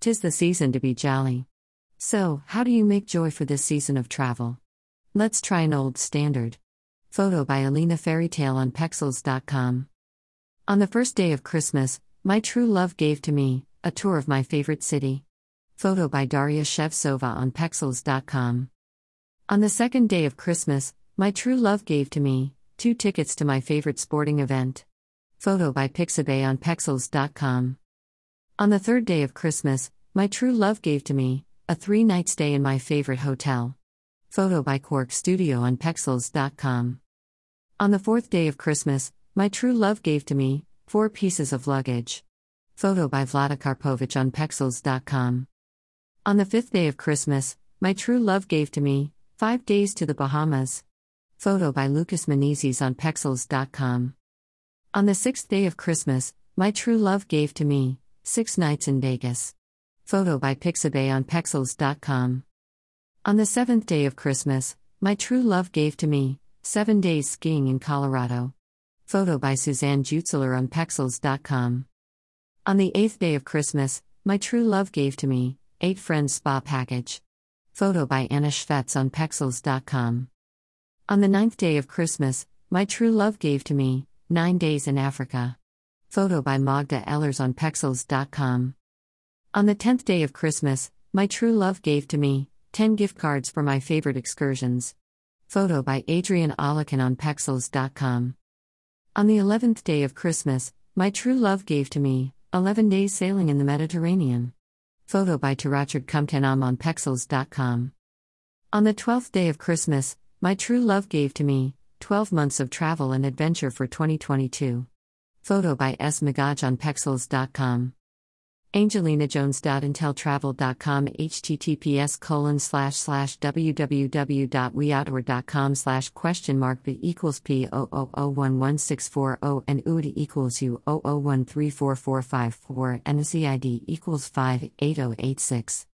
Tis the season to be jolly. So, how do you make joy for this season of travel? Let's try an old standard. Photo by Alina Fairytale on Pexels.com. On the first day of Christmas, my true love gave to me a tour of my favorite city. Photo by Daria Shevtsova on Pexels.com. On the second day of Christmas, my true love gave to me two tickets to my favorite sporting event. Photo by Pixabay on Pexels.com. On the third day of Christmas, my true love gave to me a three night stay in my favorite hotel. Photo by Quark Studio on Pexels.com. On the fourth day of Christmas, my true love gave to me four pieces of luggage. Photo by Vlada Karpovich on Pexels.com. On the fifth day of Christmas, my true love gave to me five days to the Bahamas. Photo by Lucas Menezes on Pexels.com. On the sixth day of Christmas, my true love gave to me six nights in Vegas. Photo by Pixabay on Pexels.com. On the seventh day of Christmas, my true love gave to me seven days skiing in Colorado. Photo by Suzanne Jutzeler on Pexels.com. On the eighth day of Christmas, my true love gave to me eight friends spa package. Photo by Anna Shvets on Pexels.com. On the ninth day of Christmas, my true love gave to me nine days in Africa. Photo by Magda Ehlers on Pexels.com. On the tenth day of Christmas, my true love gave to me 10 gift cards for my favorite excursions. Photo by Adrien Olichon on Pexels.com. On the 11th day of Christmas, my true love gave to me 11 days sailing in the Mediterranean. Photo by Tirachard Kumtanom on Pexels.com. On the 12th day of Christmas, my true love gave to me 12 months of travel and adventure for 2022. Photo by S. Magaj on Pexels.com. AngelinaJones.inteletravel.com https colon slash slash www.weoutdoor.com slash question mark b equals p o o o one one six four o and UD equals u o o one three four four five four and the CID equals five eight oh eight six.